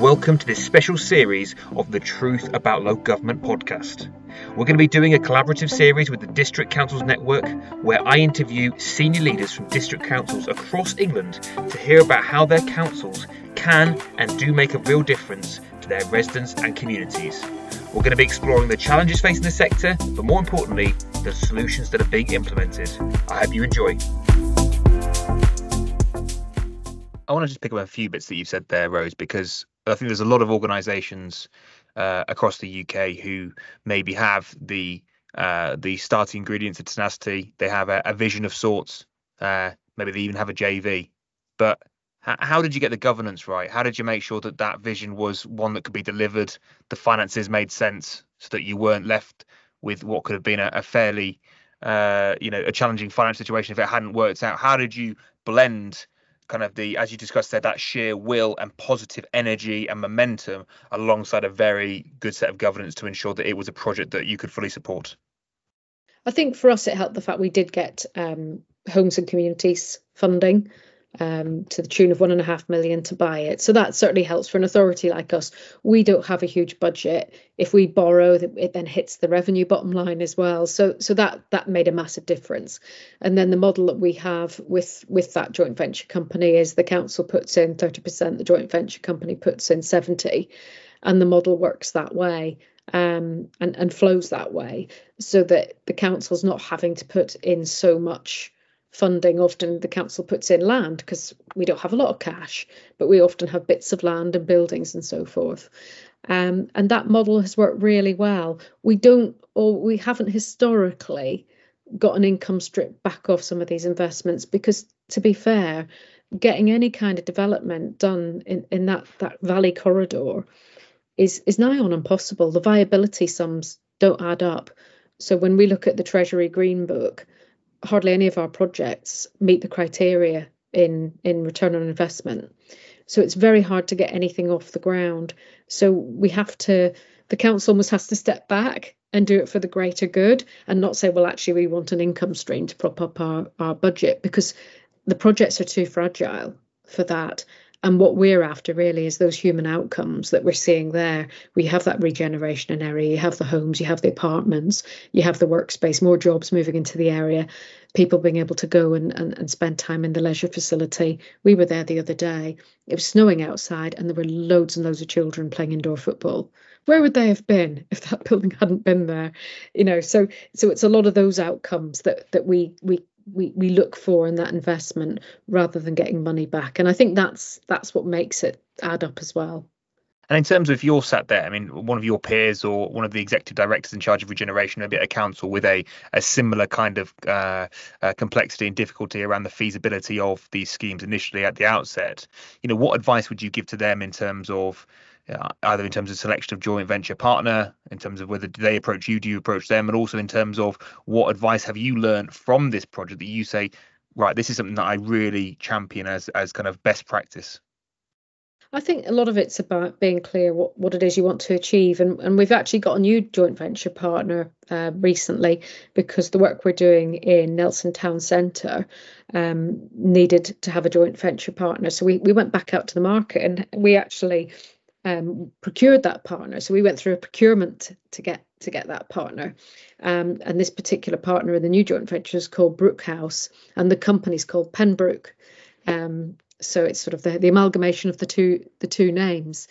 Welcome to this special series of the Truth About Local Government podcast. We're going to be doing a collaborative series with the District Councils Network where I interview senior leaders from district councils across England to hear about how their councils can and do make a real difference to their residents and communities. We're going to be exploring the challenges facing the sector, but more importantly, the solutions that are being implemented. I hope you enjoy. I want to just pick up a few bits that you said there, Rose, because I think there's a lot of organisations uh, across the UK who maybe have the uh, the starting ingredients of tenacity. They have a, a vision of sorts. Uh, maybe they even have a JV. But h- how did you get the governance right? How did you make sure that that vision was one that could be delivered? The finances made sense, so that you weren't left with what could have been a, a fairly, uh, you know, a challenging financial situation if it hadn't worked out. How did you blend? Kind of the as you discussed there that sheer will and positive energy and momentum alongside a very good set of governance to ensure that it was a project that you could fully support. I think for us it helped the fact we did get um, homes and communities funding um, to the tune of one and a half million to buy it. So that certainly helps for an authority like us. We don't have a huge budget. If we borrow, it then hits the revenue bottom line as well. So so that that made a massive difference. And then the model that we have with with that joint venture company is the council puts in 30%, the joint venture company puts in 70, and the model works that way. Um, and, and flows that way so that the council's not having to put in so much funding often the council puts in land because we don't have a lot of cash but we often have bits of land and buildings and so forth. Um, and that model has worked really well. We don't or we haven't historically got an income strip back off some of these investments because to be fair getting any kind of development done in, in that that valley corridor is is nigh on impossible. The viability sums don't add up. So when we look at the treasury green book hardly any of our projects meet the criteria in in return on investment. So it's very hard to get anything off the ground. So we have to the council almost has to step back and do it for the greater good and not say well actually we want an income stream to prop up our, our budget because the projects are too fragile for that and what we're after really is those human outcomes that we're seeing there. We have that regeneration in area, you have the homes, you have the apartments, you have the workspace, more jobs moving into the area, people being able to go and, and, and spend time in the leisure facility. We were there the other day. It was snowing outside and there were loads and loads of children playing indoor football where would they have been if that building hadn't been there you know so so it's a lot of those outcomes that that we we we, we look for in that investment rather than getting money back. And I think that's that's what makes it add up as well. And in terms of your sat there, I mean, one of your peers or one of the executive directors in charge of regeneration, maybe at a council with a, a similar kind of uh, uh, complexity and difficulty around the feasibility of these schemes initially at the outset, you know, what advice would you give to them in terms of either in terms of selection of joint venture partner, in terms of whether they approach you, do you approach them, and also in terms of what advice have you learned from this project that you say, right, this is something that I really champion as as kind of best practice. I think a lot of it's about being clear what, what it is you want to achieve. And, and we've actually got a new joint venture partner uh, recently because the work we're doing in Nelson Town Centre um, needed to have a joint venture partner. So we, we went back out to the market and we actually um, procured that partner. So we went through a procurement to get to get that partner. Um, and this particular partner in the new joint venture is called Brookhouse, and the company's called Pembroke. Um, so it's sort of the, the amalgamation of the two the two names.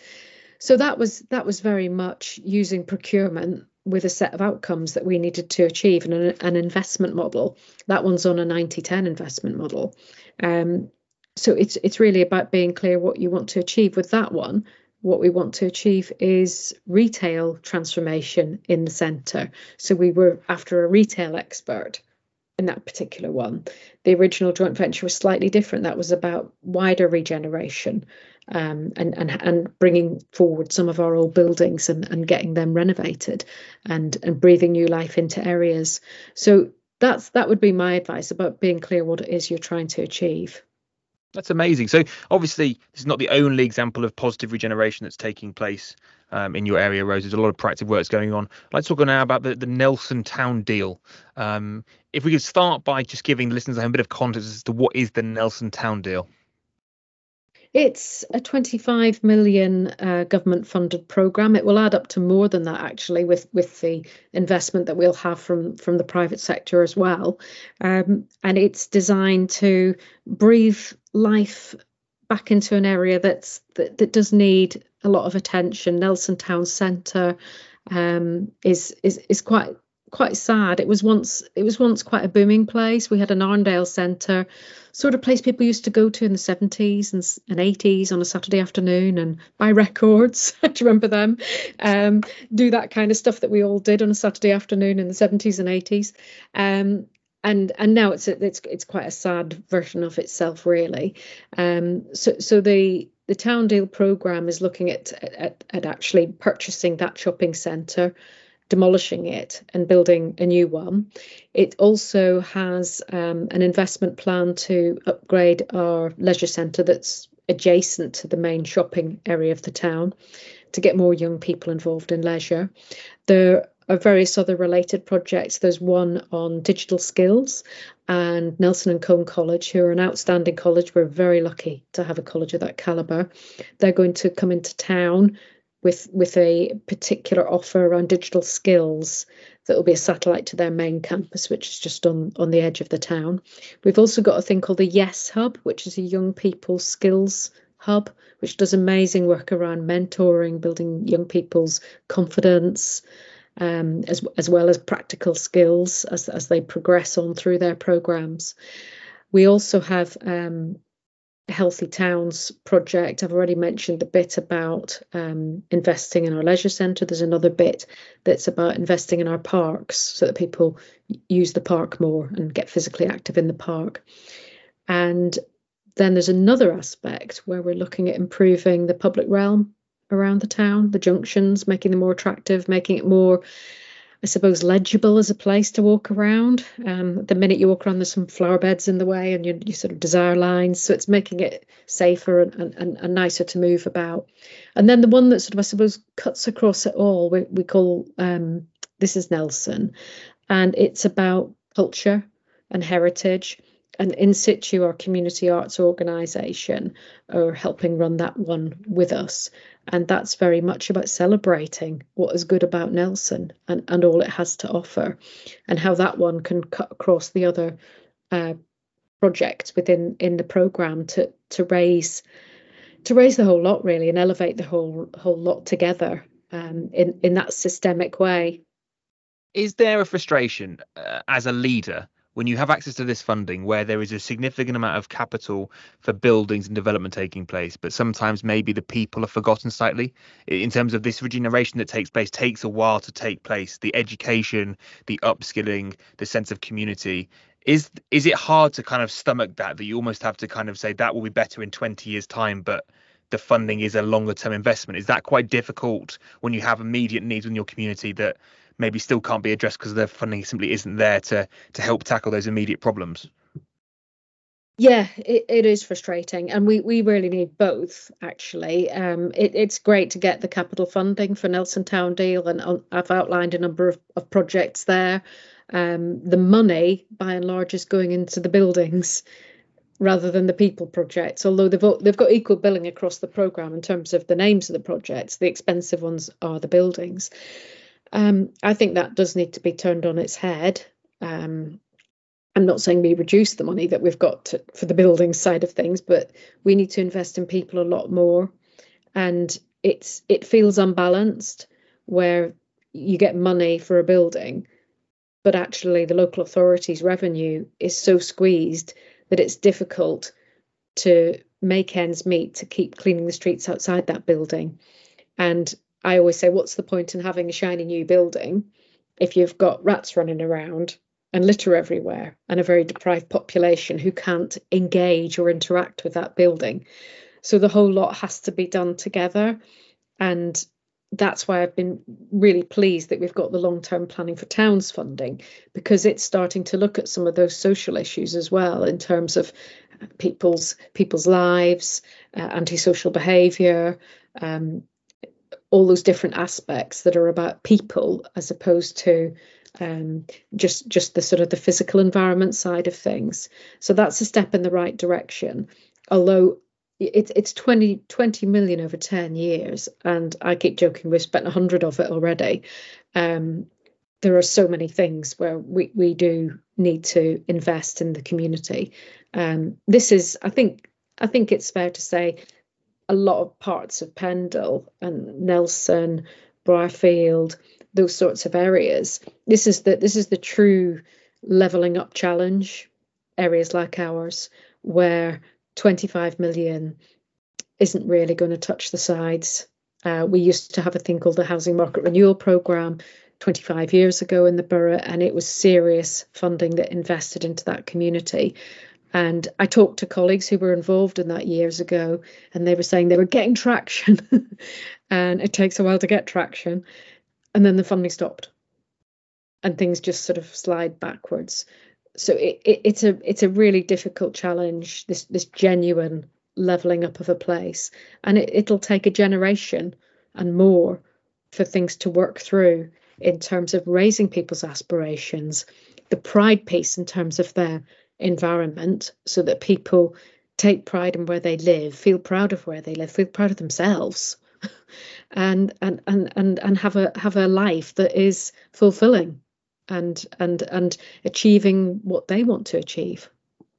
So that was that was very much using procurement with a set of outcomes that we needed to achieve and an, an investment model. That one's on a 90-10 investment model. Um, so it's it's really about being clear what you want to achieve with that one what we want to achieve is retail transformation in the centre. So we were after a retail expert in that particular one. The original joint venture was slightly different. That was about wider regeneration um, and, and and bringing forward some of our old buildings and, and getting them renovated and and breathing new life into areas. So that's that would be my advice about being clear what it is you're trying to achieve. That's amazing. So obviously, this is not the only example of positive regeneration that's taking place um, in your area, Rose. There's a lot of practical work going on. Let's talk now about the, the Nelson Town deal. Um, if we could start by just giving the listeners a bit of context as to what is the Nelson Town deal. It's a 25 million uh, government funded program. It will add up to more than that actually with with the investment that we'll have from from the private sector as well. Um, and it's designed to breathe life back into an area that's that, that does need a lot of attention. Nelson Town Centre um, is is is quite quite sad. It was once it was once quite a booming place. We had an Arndale Centre, sort of place people used to go to in the 70s and, 80s on a Saturday afternoon and buy records. Do you remember them? Um, do that kind of stuff that we all did on a Saturday afternoon in the 70s and 80s. Um, and and now it's a, it's it's quite a sad version of itself, really. Um, so so the the Town Deal program is looking at, at, at actually purchasing that shopping centre demolishing it and building a new one. It also has um, an investment plan to upgrade our leisure centre that's adjacent to the main shopping area of the town to get more young people involved in leisure. There are various other related projects. There's one on digital skills, and Nelson and Colne College, who are an outstanding college, we're very lucky to have a college of that calibre. They're going to come into town with with a particular offer around digital skills that will be a satellite to their main campus, which is just on on the edge of the town. We've also got a thing called the Yes Hub, which is a young people's skills hub, which does amazing work around mentoring, building young people's confidence, um, as as well as practical skills as as they progress on through their programs. We also have um, Healthy Towns project. I've already mentioned a bit about um, investing in our leisure centre. There's another bit that's about investing in our parks so that people use the park more and get physically active in the park. And then there's another aspect where we're looking at improving the public realm around the town, the junctions, making them more attractive, making it more I suppose, legible as a place to walk around. Um, the minute you walk around, there's some flower beds in the way and you, you sort of desire lines. So it's making it safer and, and, and nicer to move about. And then the one that sort of, I suppose, cuts across it all, we, we call um, This is Nelson. And it's about culture and heritage and in situ or community arts organisation are helping run that one with us. And that's very much about celebrating what is good about nelson and, and all it has to offer and how that one can cut across the other uh, projects within in the program to to raise to raise the whole lot really and elevate the whole whole lot together um, in in that systemic way. Is there a frustration uh, as a leader when you have access to this funding where there is a significant amount of capital for buildings and development taking place but sometimes maybe the people are forgotten slightly in terms of this regeneration that takes place takes a while to take place. The education the upskilling the sense of community. Is is it hard to kind of stomach that that you almost have to kind of say that will be better in 20 years time but the funding is a longer term investment is that quite difficult when you have immediate needs in your community that maybe still can't be addressed because the funding simply isn't there to to help tackle those immediate problems. Yeah it, it is frustrating and we we really need both actually. Um, it, it's great to get the capital funding for nelson town deal and i've outlined a number of, of projects there. Um, the money by and large is going into the buildings rather than the people projects although they've they've got equal billing across the program in terms of the names of the projects. The expensive ones are the buildings um, I think that does need to be turned on its head. Um, I'm not saying we reduce the money that we've got to, for the building side of things, but we need to invest in people a lot more. And it's it feels unbalanced where you get money for a building, but actually the local authority's revenue is so squeezed that it's difficult to make ends meet to keep cleaning the streets outside that building. And I always say, what's the point in having a shiny new building if you've got rats running around and litter everywhere and a very deprived population who can't engage or interact with that building? So the whole lot has to be done together. And that's why I've been really pleased that we've got the long term planning for towns funding because it's starting to look at some of those social issues as well in terms of people's people's lives, uh, antisocial behaviour, um, all those different aspects that are about people as opposed to um, just just the sort of the physical environment side of things. So that's a step in the right direction. Although it's it's 20, 20 million over 10 years and i keep joking we've spent 100 of it already um, there are so many things where we, we do need to invest in the community um, this is i think i think it's fair to say a lot of parts of pendle and nelson Brierfield those sorts of areas this is the this is the true leveling up challenge areas like ours where 25 million isn't really going to touch the sides. Uh, we used to have a thing called the Housing Market Renewal Programme 25 years ago in the borough, and it was serious funding that invested into that community. And I talked to colleagues who were involved in that years ago, and they were saying they were getting traction, and it takes a while to get traction. And then the funding stopped, and things just sort of slide backwards. So it, it, it's a it's a really difficult challenge this this genuine leveling up of a place. And it, it'll take a generation and more for things to work through in terms of raising people's aspirations the pride piece in terms of their environment so that people take pride in where they live feel proud of where they live feel proud of themselves and and and and, and have a have a life that is fulfilling and and and achieving what they want to achieve.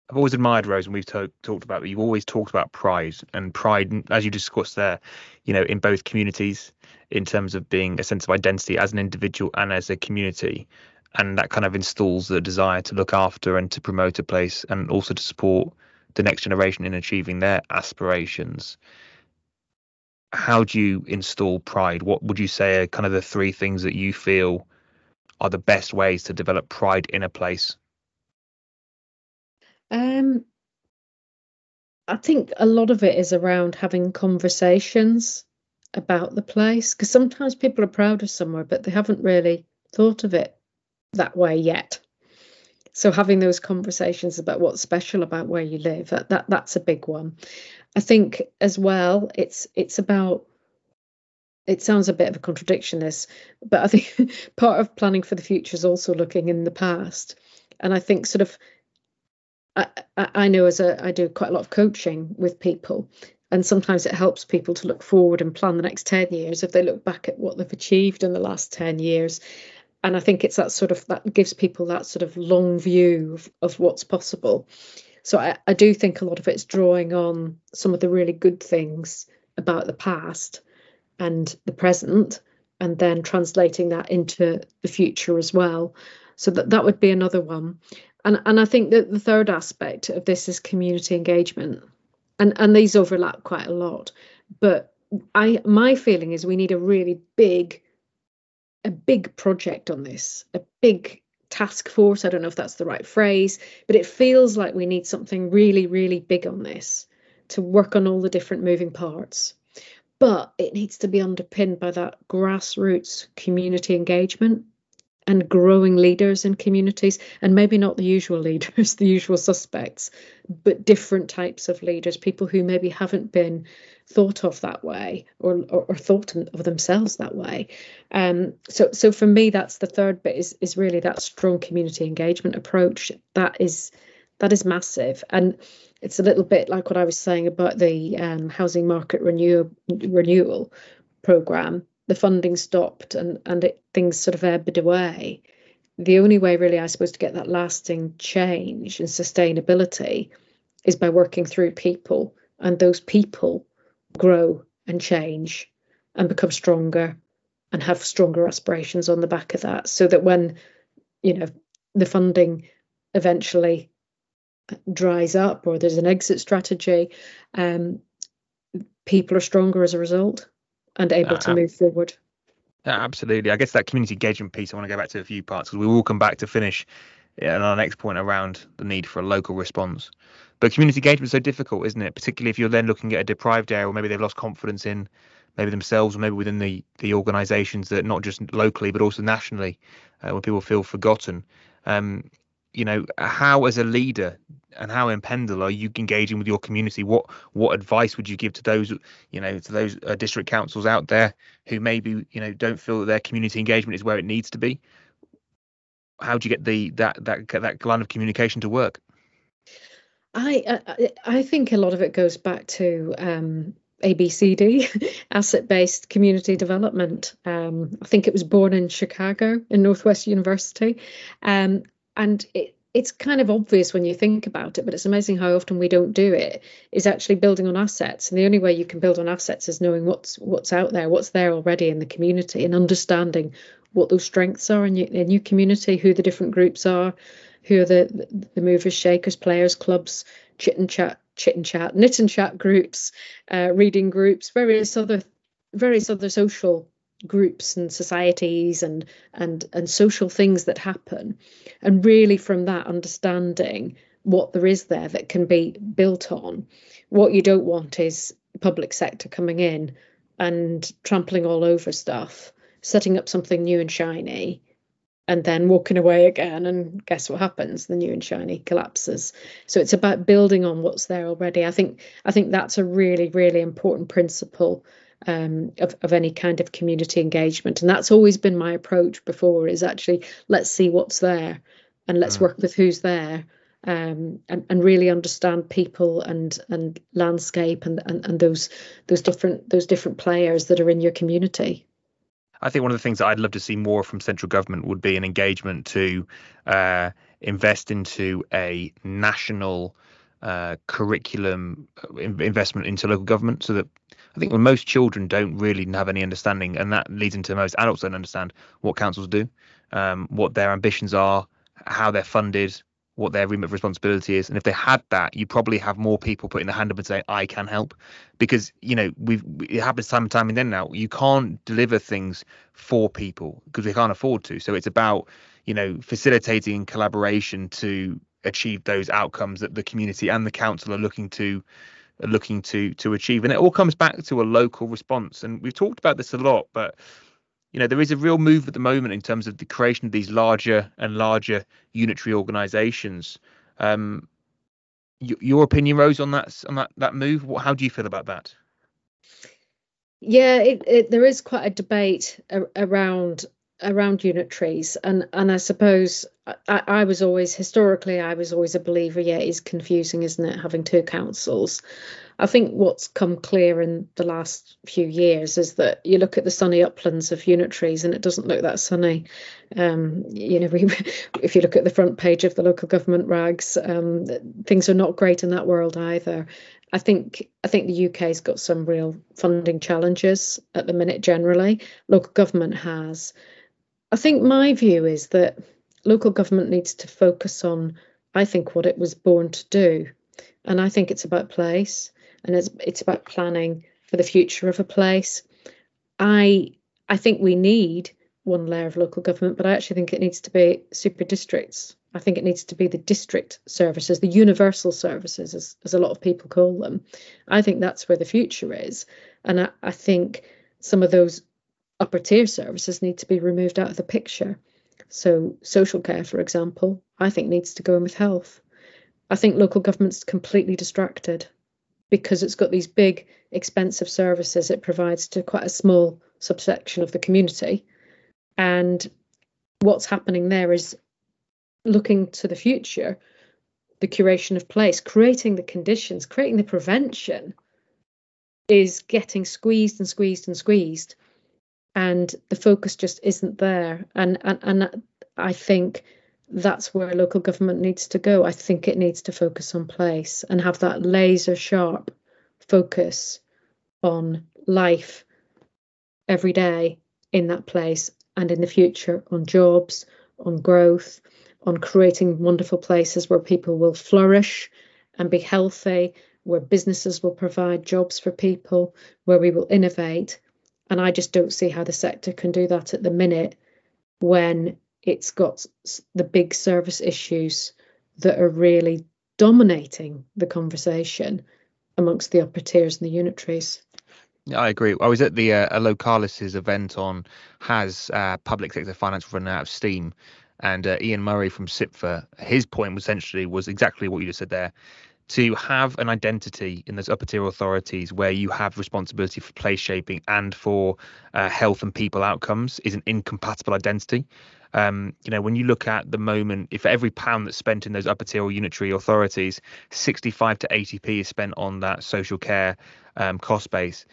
I've always admired Rose, and we've talked about that. You've always talked about pride and pride, as you discussed there, you know, in both communities, in terms of being a sense of identity as an individual and as a community, and that kind of installs the desire to look after and to promote a place, and also to support the next generation in achieving their aspirations. How do you install pride? What would you say are kind of the three things that you feel are the best ways to develop pride in a place? Um, I think a lot of it is around having conversations about the place because sometimes people are proud of somewhere, but they haven't really thought of it that way yet. So having those conversations about what's special about where you live, that, that that's a big one. I think as well, it's it's about it sounds a bit of a contradiction this but i think part of planning for the future is also looking in the past and i think sort of I, I know as a i do quite a lot of coaching with people and sometimes it helps people to look forward and plan the next 10 years if they look back at what they've achieved in the last 10 years and i think it's that sort of that gives people that sort of long view of, of what's possible. So I, I do think a lot of it's drawing on some of the really good things about the past and the present and then translating that into the future as well. So that that would be another one. And and i think that the third aspect of this is community engagement. And and these overlap quite a lot. But i my feeling is we need a really big a big project on this a big task force i don't know if that's the right phrase but it feels like we need something really really big on this to work on all the different moving parts. But it needs to be underpinned by that grassroots community engagement and growing leaders in communities and maybe not the usual leaders the usual suspects but different types of leaders people who maybe haven't been thought of that way or or, or thought of themselves that way. Um, so so for me that's the third bit is is really that strong community engagement approach. That is that is massive. And it's a little bit like what I was saying about the um, housing market renew, renewal program. The funding stopped and and it, things sort of ebbed away. The only way, really, I suppose, to get that lasting change and sustainability is by working through people, and those people grow and change and become stronger and have stronger aspirations on the back of that, so that when you know the funding eventually dries up or there's an exit strategy, um, people are stronger as a result and able uh, to move forward. absolutely. I guess that community engagement piece, I want to go back to a few parts because we will come back to finish on our next point around the need for a local response. But community engagement is so difficult, isn't it? Particularly if you're then looking at a deprived area or maybe they've lost confidence in maybe themselves or maybe within the, the organisations that not just locally but also nationally, uh, when people feel forgotten. Um, you know how as a leader and how in pendle are you engaging with your community what what advice would you give to those you know to those uh, district councils out there who maybe you know don't feel that their community engagement is where it needs to be how do you get the that that that line of communication to work I, I, I think a lot of it goes back to um, ABCD, asset based community development. Um, I think it was born in Chicago in Northwest University. Um, and it, it's kind of obvious when you think about it, but it's amazing how often we don't do it. Is actually building on assets, and the only way you can build on assets is knowing what's what's out there, what's there already in the community, and understanding what those strengths are in your, in your community, who the different groups are, who are the the movers, shakers, players, clubs, chit and chat, chit and chat, knit and chat groups, uh, reading groups, various other various other social groups and societies and and and social things that happen. And really from that understanding what there is there that can be built on. What you don't want is public sector coming in and trampling all over stuff setting up something new and shiny and then walking away again and guess what happens? The new and shiny collapses. So it's about building on what's there already. I think i think that's a really really important principle um, of, of any kind of community engagement and that's always been my approach before is actually let's see what's there and let's mm. work with who's there um, and, and really understand people and and landscape and, and and those those different those different players that are in your community I think one of the things that I'd love to see more from central government would be an engagement to uh, invest into a national uh, curriculum uh, investment into local government so that I think most children don't really have any understanding, and that leads into most adults don't understand what councils do, um, what their ambitions are, how they're funded, what their remit of responsibility is. And if they had that, you probably have more people putting their hand up and saying, I can help. Because, you know, we've it happens time and time then now. You can't deliver things for people because we can't afford to. So it's about, you know, facilitating collaboration to achieve those outcomes that the community and the council are looking to looking to to achieve. And it all comes back to a local response. And we've talked about this a lot, but you know there is a real move at the moment in terms of the creation of these larger and larger unitary organizations um, your opinion rose on that on that that move what, how do you feel about that yeah it, it, there is quite a debate around around unitaries and and i suppose I, I was always historically i was always a believer yeah it's confusing isn't it having two councils I think what's come clear in the last few years is that you look at the sunny uplands of unitaries and it doesn't look that sunny. Um, you know, we, if you look at the front page of the local government rags, um, things are not great in that world either. I think I think the UK's got some real funding challenges at the minute. Generally, local government has. I think my view is that local government needs to focus on, I think, what it was born to do, and I think it's about place and it's it's about planning for the future of a place. I I think we need one layer of local government, but I actually think it needs to be super districts. I think it needs to be the district services, the universal services, as, as a lot of people call them. I think that's where the future is. And I, I think some of those upper tier services need to be removed out of the picture. So, social care, for example, I think needs to go in with health. I think local government's completely distracted because it's got these big, expensive services it provides to quite a small subsection of the community. And what's happening there is looking to the future, the curation of place, creating the conditions, creating the prevention is getting squeezed and squeezed and squeezed. And the focus just isn't there. And and, and I think that's where local government needs to go. I think it needs to focus on place and have that laser sharp focus on life every day in that place and in the future on jobs, on growth, on creating wonderful places where people will flourish and be healthy, where businesses will provide jobs for people, where we will innovate. And I just don't see how the sector can do that at the minute when it's got the big service issues that are really dominating the conversation amongst the upper tiers and the unitaries. I agree. I was at the uh, Localis's event on has uh, public sector finance run out of steam, and uh, Ian Murray from CIPFA, his point essentially was exactly what you just said there. To have an identity in those upper tier authorities where you have responsibility for place shaping and for uh, health and people outcomes is an incompatible identity. Um, you know, when you look at the moment, if every pound that's spent in those upper tier or unitary authorities, 65 to 80p is spent on that social care um, cost base.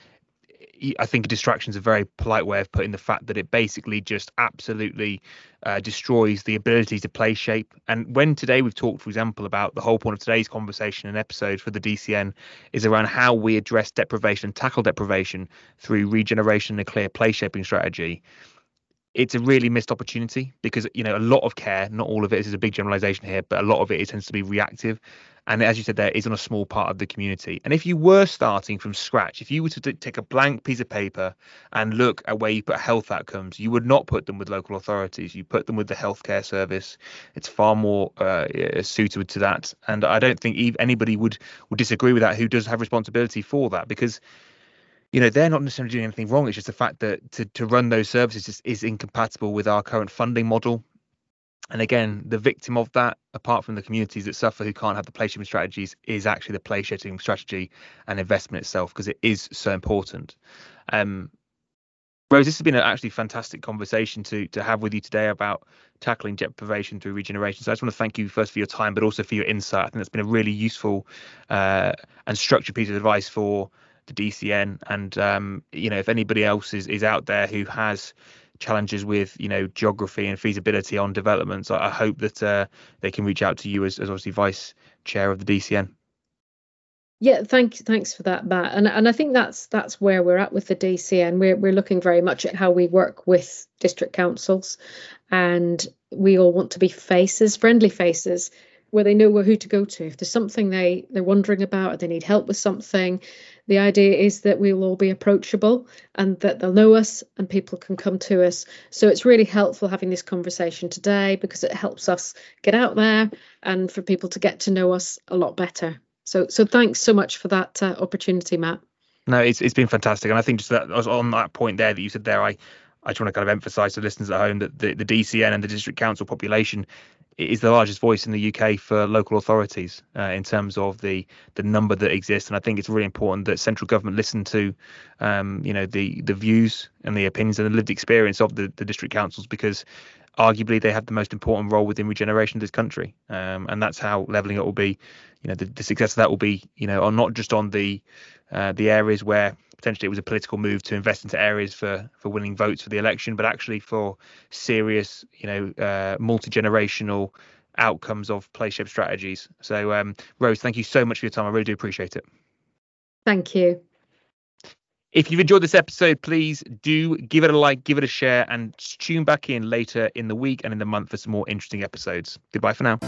I think distraction is a very polite way of putting the fact that it basically just absolutely uh, destroys the ability to place shape. And when today we've talked, for example, about the whole point of today's conversation and episode for the DCN is around how we address deprivation tackle deprivation through regeneration and a clear place shaping strategy it's a really missed opportunity because you know a lot of care not all of it this is a big generalization here but a lot of it, it tends to be reactive. And as you said there is on a small part of the community. And if you were starting from scratch if you were to t- take a blank piece of paper and look at where you put health outcomes you would not put them with local authorities. You put them with the healthcare service. It's far more uh, suited to that. And i don't think anybody would would disagree with that who does have responsibility for that because you know they're not necessarily doing anything wrong it's just the fact that to, to run those services is, is incompatible with our current funding model and again the victim of that apart from the communities that suffer who can't have the place shaping strategies is actually the place shaping strategy and investment itself because it is so important um, Rose, this has been an actually fantastic conversation to to have with you today about tackling deprivation through regeneration. So I just want to thank you first for your time, but also for your insight. I think that's been a really useful uh, and structured piece of advice for the DCN. And um, you know, if anybody else is is out there who has challenges with you know geography and feasibility on developments, I, I hope that uh, they can reach out to you as, as obviously vice chair of the DCN. Yeah, thank thanks for that, Matt. And and I think that's that's where we're at with the DCN. We're we're looking very much at how we work with district councils, and we all want to be faces, friendly faces, where they know who to go to. If there's something they they're wondering about, or they need help with something, the idea is that we will all be approachable and that they'll know us and people can come to us. So it's really helpful having this conversation today because it helps us get out there and for people to get to know us a lot better. So so thanks so much for that uh, opportunity, Matt. No, it's it's been fantastic, and I think just that on that point there that you said there, I I just want to kind of emphasise to listeners at home that the, the DCN and the district council population is the largest voice in the UK for local authorities uh, in terms of the the number that exists, and I think it's really important that central government listen to, um, you know, the the views and the opinions and the lived experience of the, the district councils because arguably they have the most important role within regeneration of this country, um, and that's how levelling it will be. You know, the, the success of that will be, you know, on not just on the uh, the areas where potentially it was a political move to invest into areas for for winning votes for the election, but actually for serious, you know, uh, multi generational outcomes of place shape strategies. So, um, Rose, thank you so much for your time. I really do appreciate it. Thank you. If you've enjoyed this episode, please do give it a like, give it a share, and tune back in later in the week and in the month for some more interesting episodes. Goodbye for now.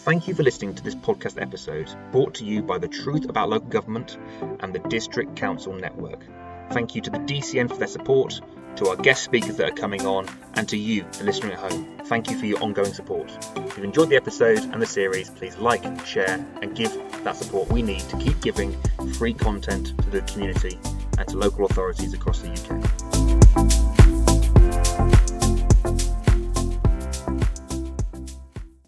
Thank you for listening to this podcast episode brought to you by The Truth About Local Government and the District Council Network. Thank you to the DCN for their support, to our guest speakers that are coming on, and to you, the listener at home. Thank you for your ongoing support. If you've enjoyed the episode and the series, please like, share, and give that support we need to keep giving free content to the community and to local authorities across the UK.